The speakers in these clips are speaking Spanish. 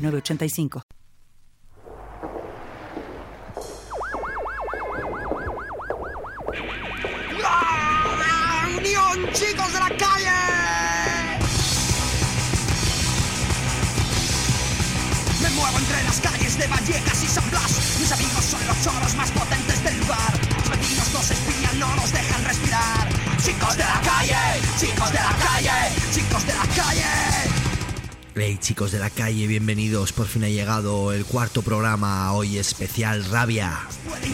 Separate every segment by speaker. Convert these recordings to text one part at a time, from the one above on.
Speaker 1: 985.
Speaker 2: ¡Unión, chicos de la calle! Me muevo entre las calles de Vallecas y San Blas. Mis amigos son los choros más potentes del lugar. Los vecinos nos espían, no nos dejan respirar. Chicos de la calle, chicos de la calle, chicos de la calle.
Speaker 3: Hey chicos de la calle, bienvenidos. Por fin ha llegado el cuarto programa, hoy especial Rabia.
Speaker 2: Pueden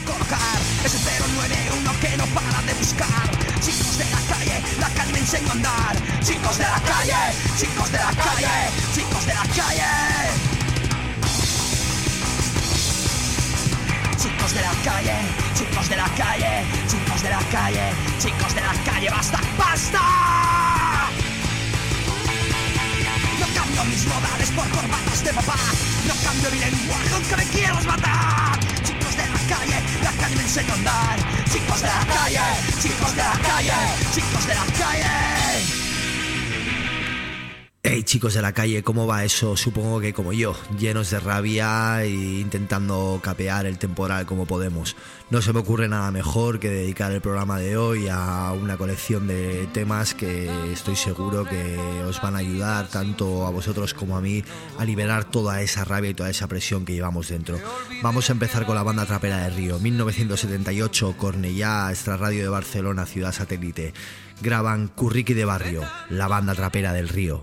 Speaker 2: ese 091 que no para de buscar. Chicos de la calle, la calle me enseña a andar. Chicos de la calle, chicos de la calle, chicos de la calle. Chicos de la calle, chicos de la calle, chicos de la calle, chicos de la calle, basta, basta. Por de papá. No cambio mi lenguaje aunque me quieras matar. Chicos de la calle, la calle me enseña andar. Chicos de la calle, chicos de la calle, chicos de la calle.
Speaker 3: Hey chicos de la calle, ¿cómo va eso? Supongo que como yo, llenos de rabia e intentando capear el temporal como podemos. No se me ocurre nada mejor que dedicar el programa de hoy a una colección de temas que estoy seguro que os van a ayudar tanto a vosotros como a mí a liberar toda esa rabia y toda esa presión que llevamos dentro. Vamos a empezar con la banda trapera de Río, 1978, Cornellá, Extra Radio de Barcelona, Ciudad Satélite. Graban Curriqui de Barrio, la banda trapera del Río.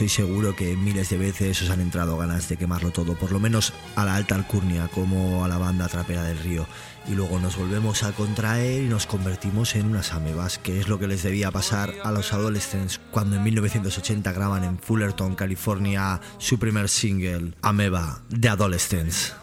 Speaker 4: estoy seguro que miles de veces os han entrado ganas de quemarlo todo, por lo menos a la alta alcurnia, como a la banda trapera del río. Y luego nos volvemos a contraer y nos convertimos en unas amebas, que es lo que les debía pasar a los adolescentes cuando en 1980 graban en Fullerton, California, su primer single, Ameba, de Adolescents.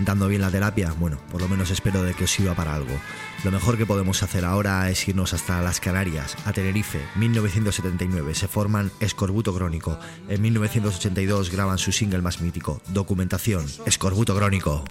Speaker 4: sentando bien la terapia? Bueno, por lo menos espero de que os sirva para algo. Lo mejor que podemos hacer ahora es irnos hasta las Canarias, a Tenerife, 1979. Se forman Escorbuto Crónico. En 1982 graban su single más mítico, Documentación, Escorbuto Crónico.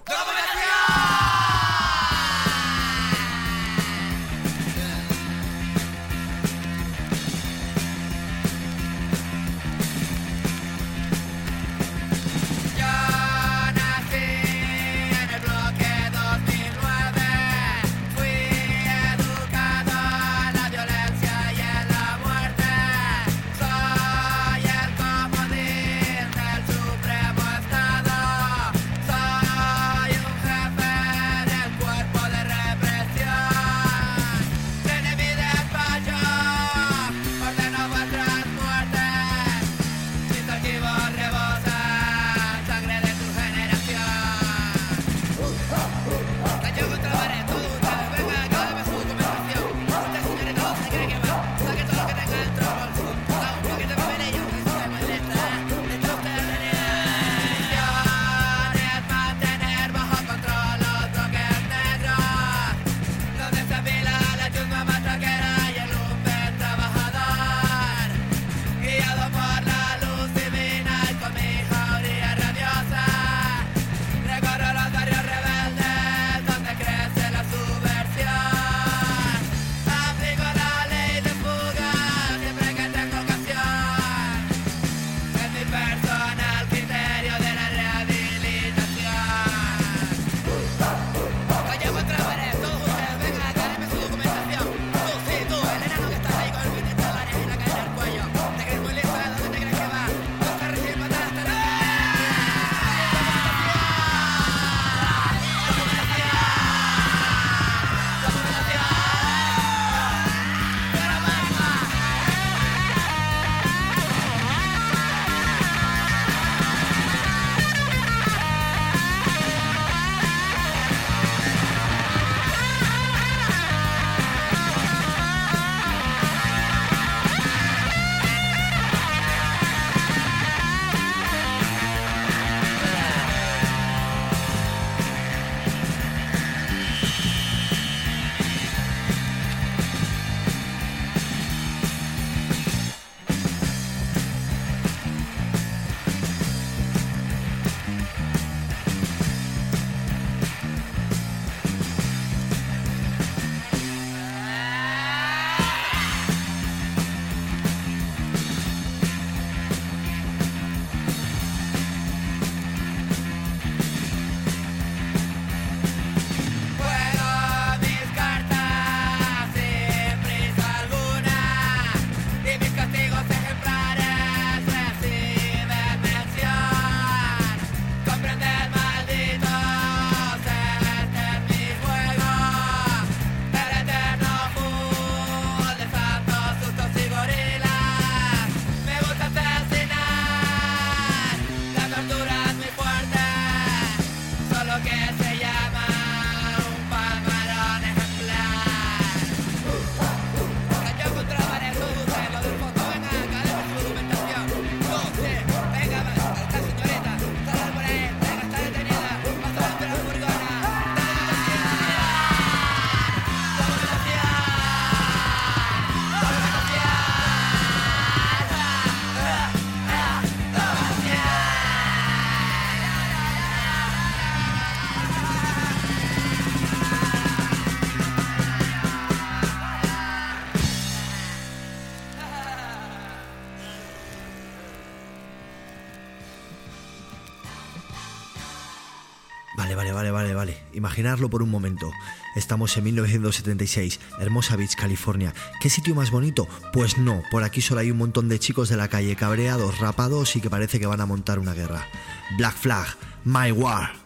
Speaker 5: imaginarlo por un momento. Estamos en 1976, Hermosa Beach, California. ¿Qué sitio más bonito? Pues no, por aquí solo hay un montón de chicos de la calle cabreados, rapados y que parece que van a montar una guerra. Black Flag, My War.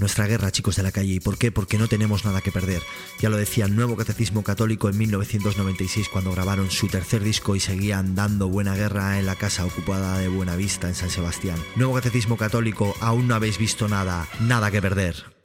Speaker 5: nuestra guerra, chicos de la calle. ¿Y por qué? Porque no tenemos nada que perder. Ya lo decía el Nuevo Catecismo Católico en 1996 cuando grabaron su tercer disco y seguían dando buena guerra en la casa ocupada de Buenavista en San Sebastián. Nuevo Catecismo Católico, aún no habéis visto nada, nada que perder.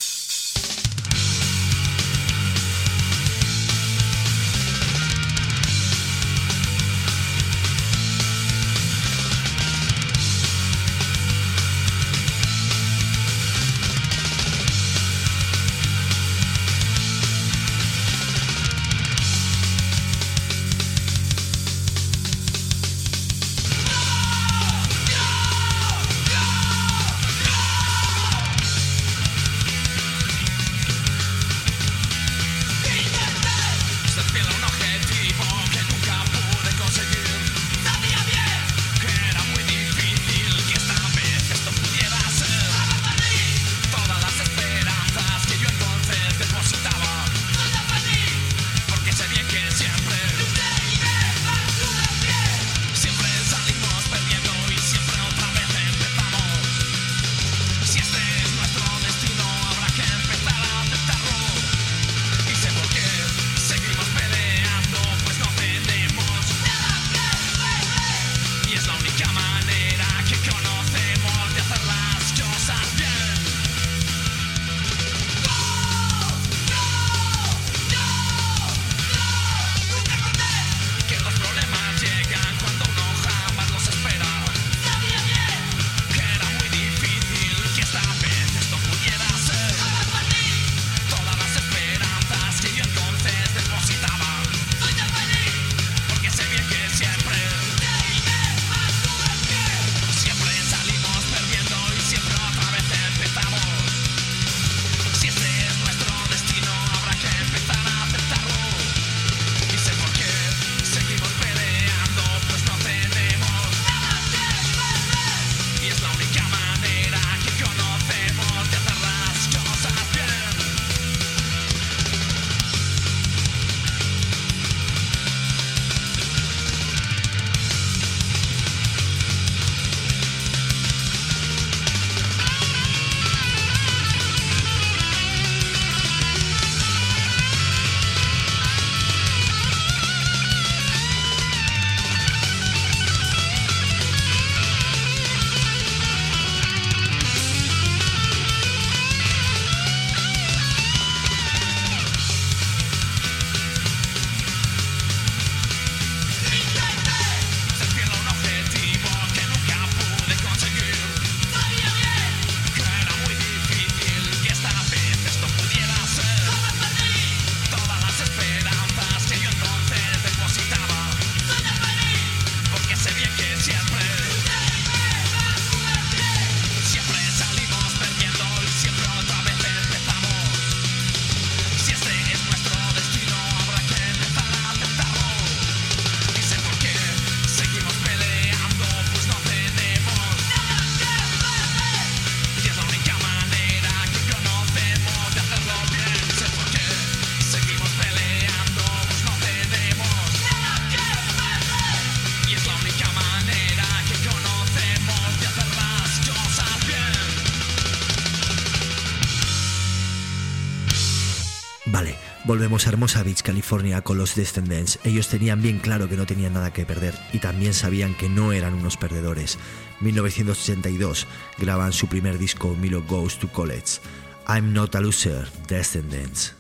Speaker 3: Volvemos a Hermosa Beach, California, con los Descendants. Ellos tenían bien claro que no tenían nada que perder y también sabían que no eran unos perdedores. 1982 graban su primer disco Milo Goes to College. I'm not a loser, Descendants.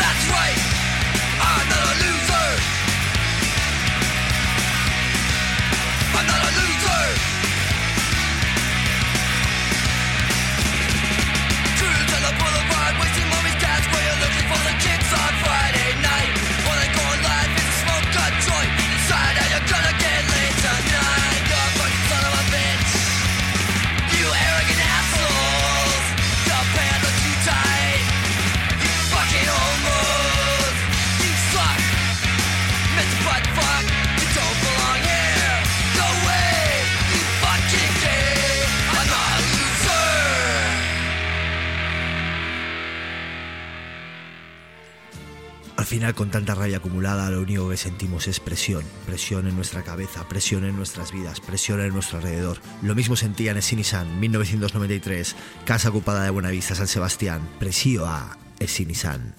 Speaker 6: That's right. I'm not a loser. I'm not a loser. The boulevard, wasting mommy's gas while you're looking for the kicks on Friday
Speaker 3: final, con tanta rabia acumulada, lo único que sentimos es presión. Presión en nuestra cabeza, presión en nuestras vidas, presión en nuestro alrededor. Lo mismo sentían en Sinisan, 1993, casa ocupada de Buenavista, San Sebastián. Presío a Sinisan.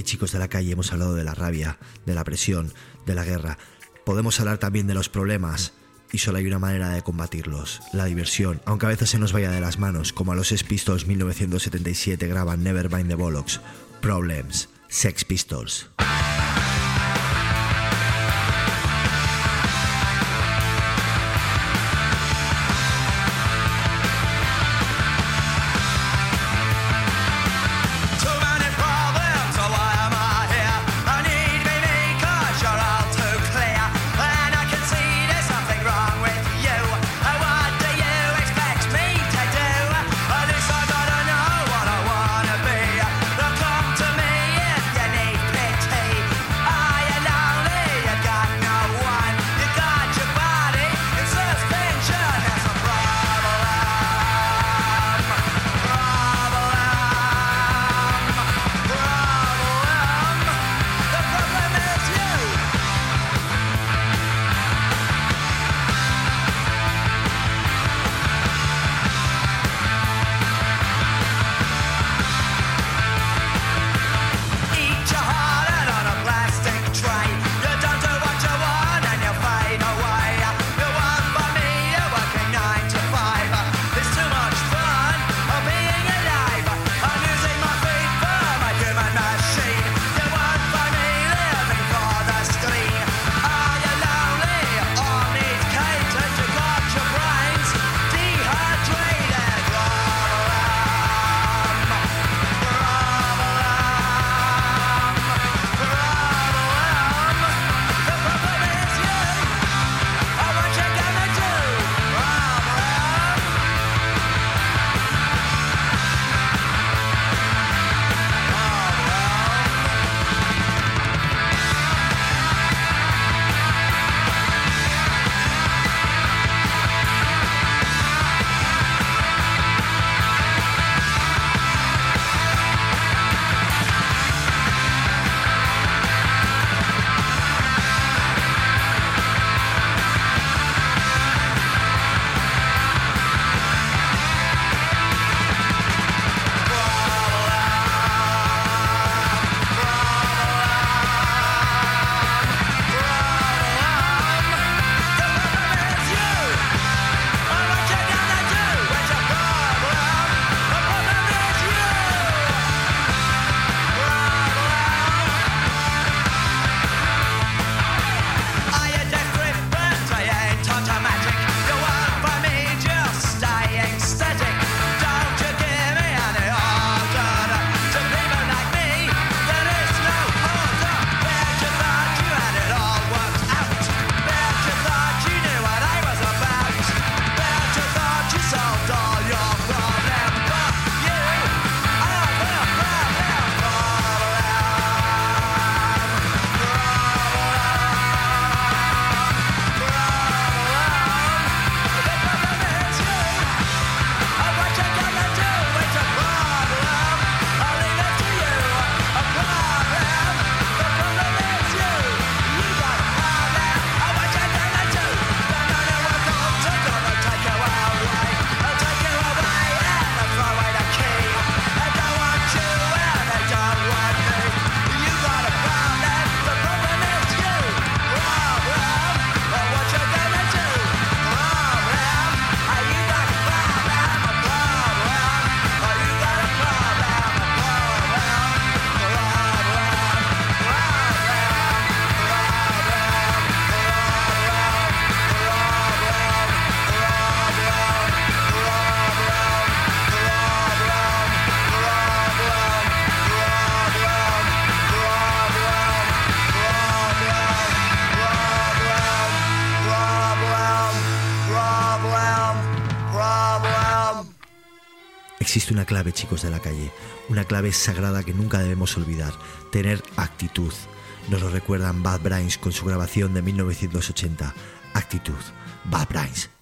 Speaker 3: Ok chicos de la calle, hemos hablado de la rabia, de la presión, de la guerra. Podemos hablar también de los problemas y solo hay una manera de combatirlos, la diversión, aunque a veces se nos vaya de las manos, como a los Sex Pistols 1977 graban Never Mind the Bollocks, Problems, Sex Pistols. Existe una clave, chicos de la calle, una clave sagrada que nunca debemos olvidar, tener actitud. Nos lo recuerdan Bad Brains con su grabación de 1980. Actitud, Bad Brains.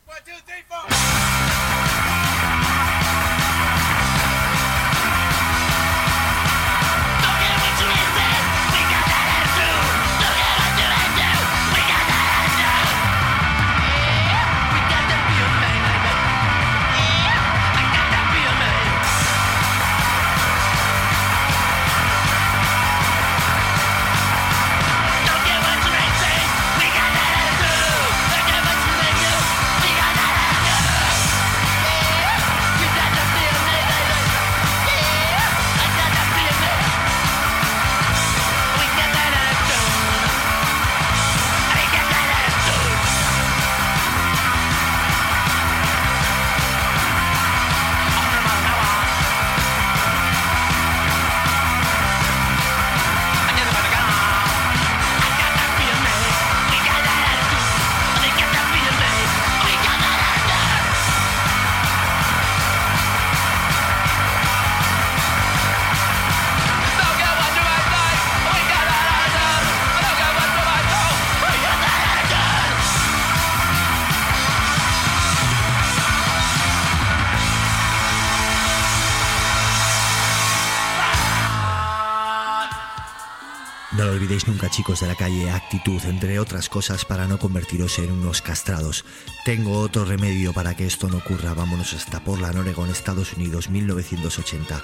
Speaker 3: Nunca, chicos de la calle, actitud, entre otras cosas, para no convertiros en unos castrados. Tengo otro remedio para que esto no ocurra. Vámonos hasta Portland, Oregon, Estados Unidos, 1980.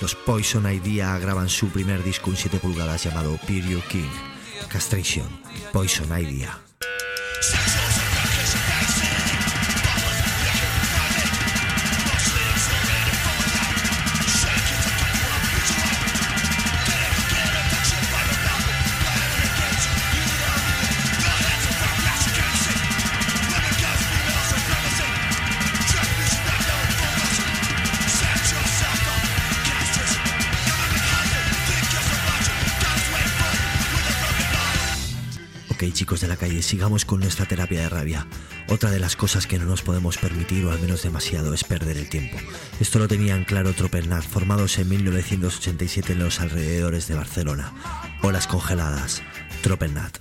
Speaker 3: Los Poison Idea graban su primer disco en 7 pulgadas llamado Period King. Castration, Poison Idea. La calle, sigamos con nuestra terapia de rabia. Otra de las cosas que no nos podemos permitir, o al menos demasiado, es perder el tiempo. Esto lo tenían claro Tropernat, formados en 1987 en los alrededores de Barcelona. Olas congeladas. Tropernat.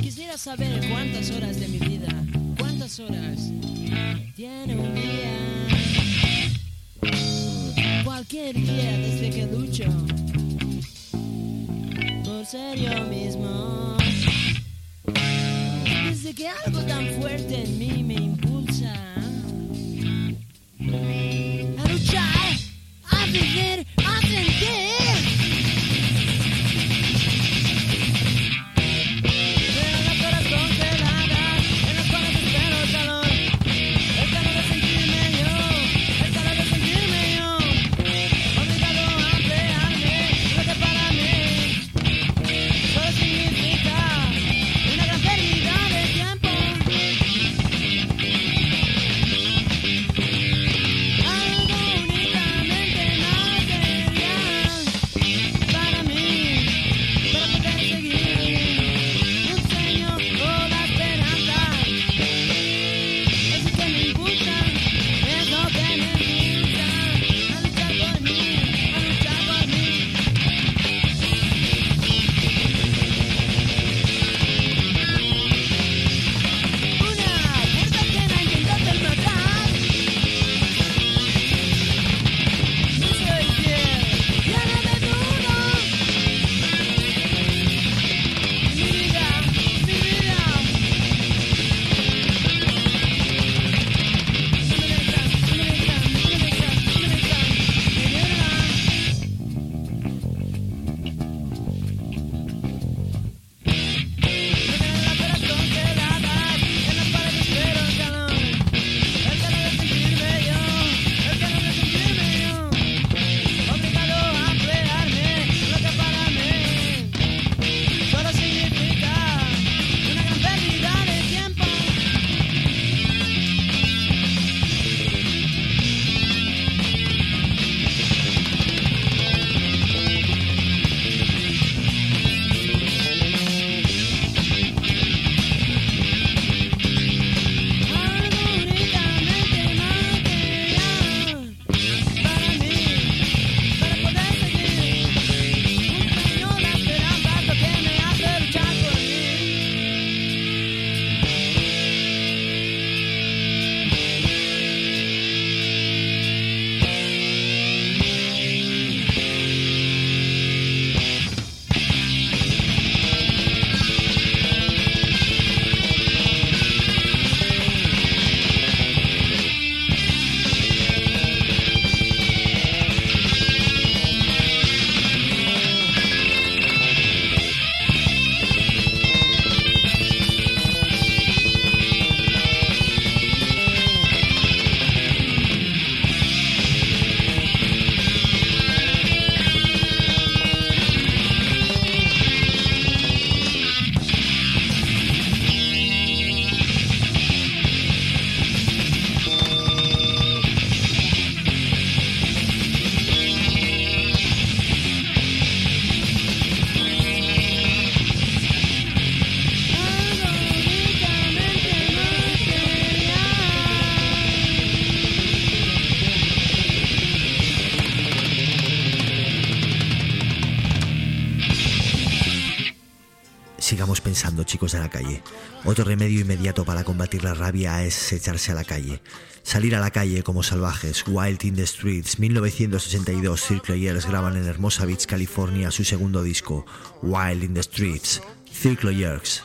Speaker 7: Quisiera saber cuántas horas de mi vida, cuántas horas tiene un día. Cualquier día desde que lucho por ser yo mismo. Desde que algo tan fuerte en mí me impulsa a luchar, a vivir,
Speaker 5: Sigamos pensando, chicos de la calle. Otro remedio inmediato para combatir la rabia es echarse a la calle. Salir a la calle como salvajes. Wild in the Streets, 1982. Circle Years graban en Hermosa Beach, California, su segundo disco. Wild in the Streets. Circle Years.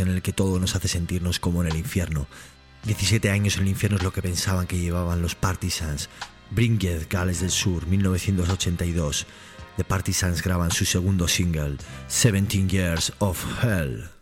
Speaker 5: en el que todo nos hace sentirnos como en el infierno. 17 años en el infierno es lo que pensaban que llevaban los Partisans. Bringed, Gales del Sur, 1982. The Partisans graban su segundo single, 17 Years of Hell.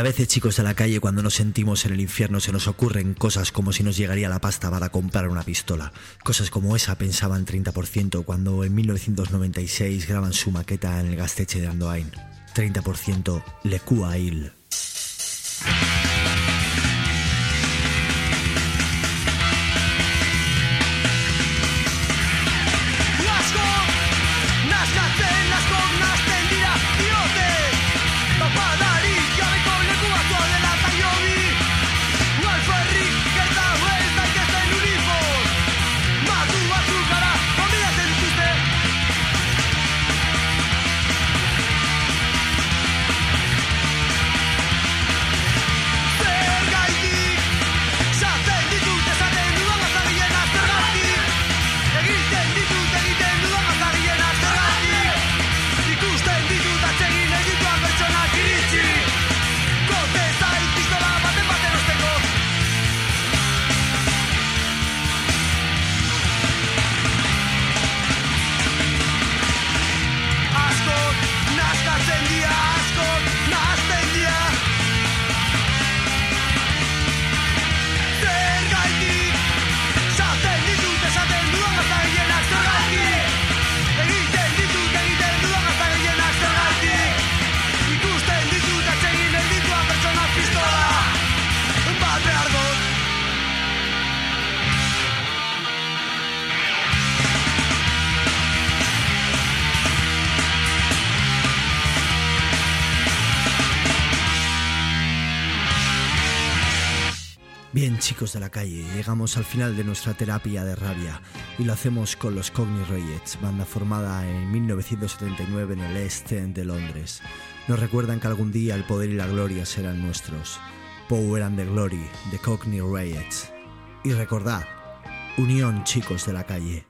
Speaker 8: A veces, chicos de la calle, cuando nos sentimos en el infierno, se nos ocurren cosas como si nos llegaría la pasta para comprar una pistola. Cosas como esa pensaban 30% cuando en 1996 graban su maqueta en el Gasteche de Andoain. 30% Le Cua Il. Chicos de la calle, llegamos al final de nuestra terapia de rabia y lo hacemos con los Cogni Riots, banda formada en 1979 en el este de Londres. Nos recuerdan que algún día el poder y la gloria serán nuestros. Power and the Glory, de Cockney Riots. Y recordad, unión, chicos de la calle.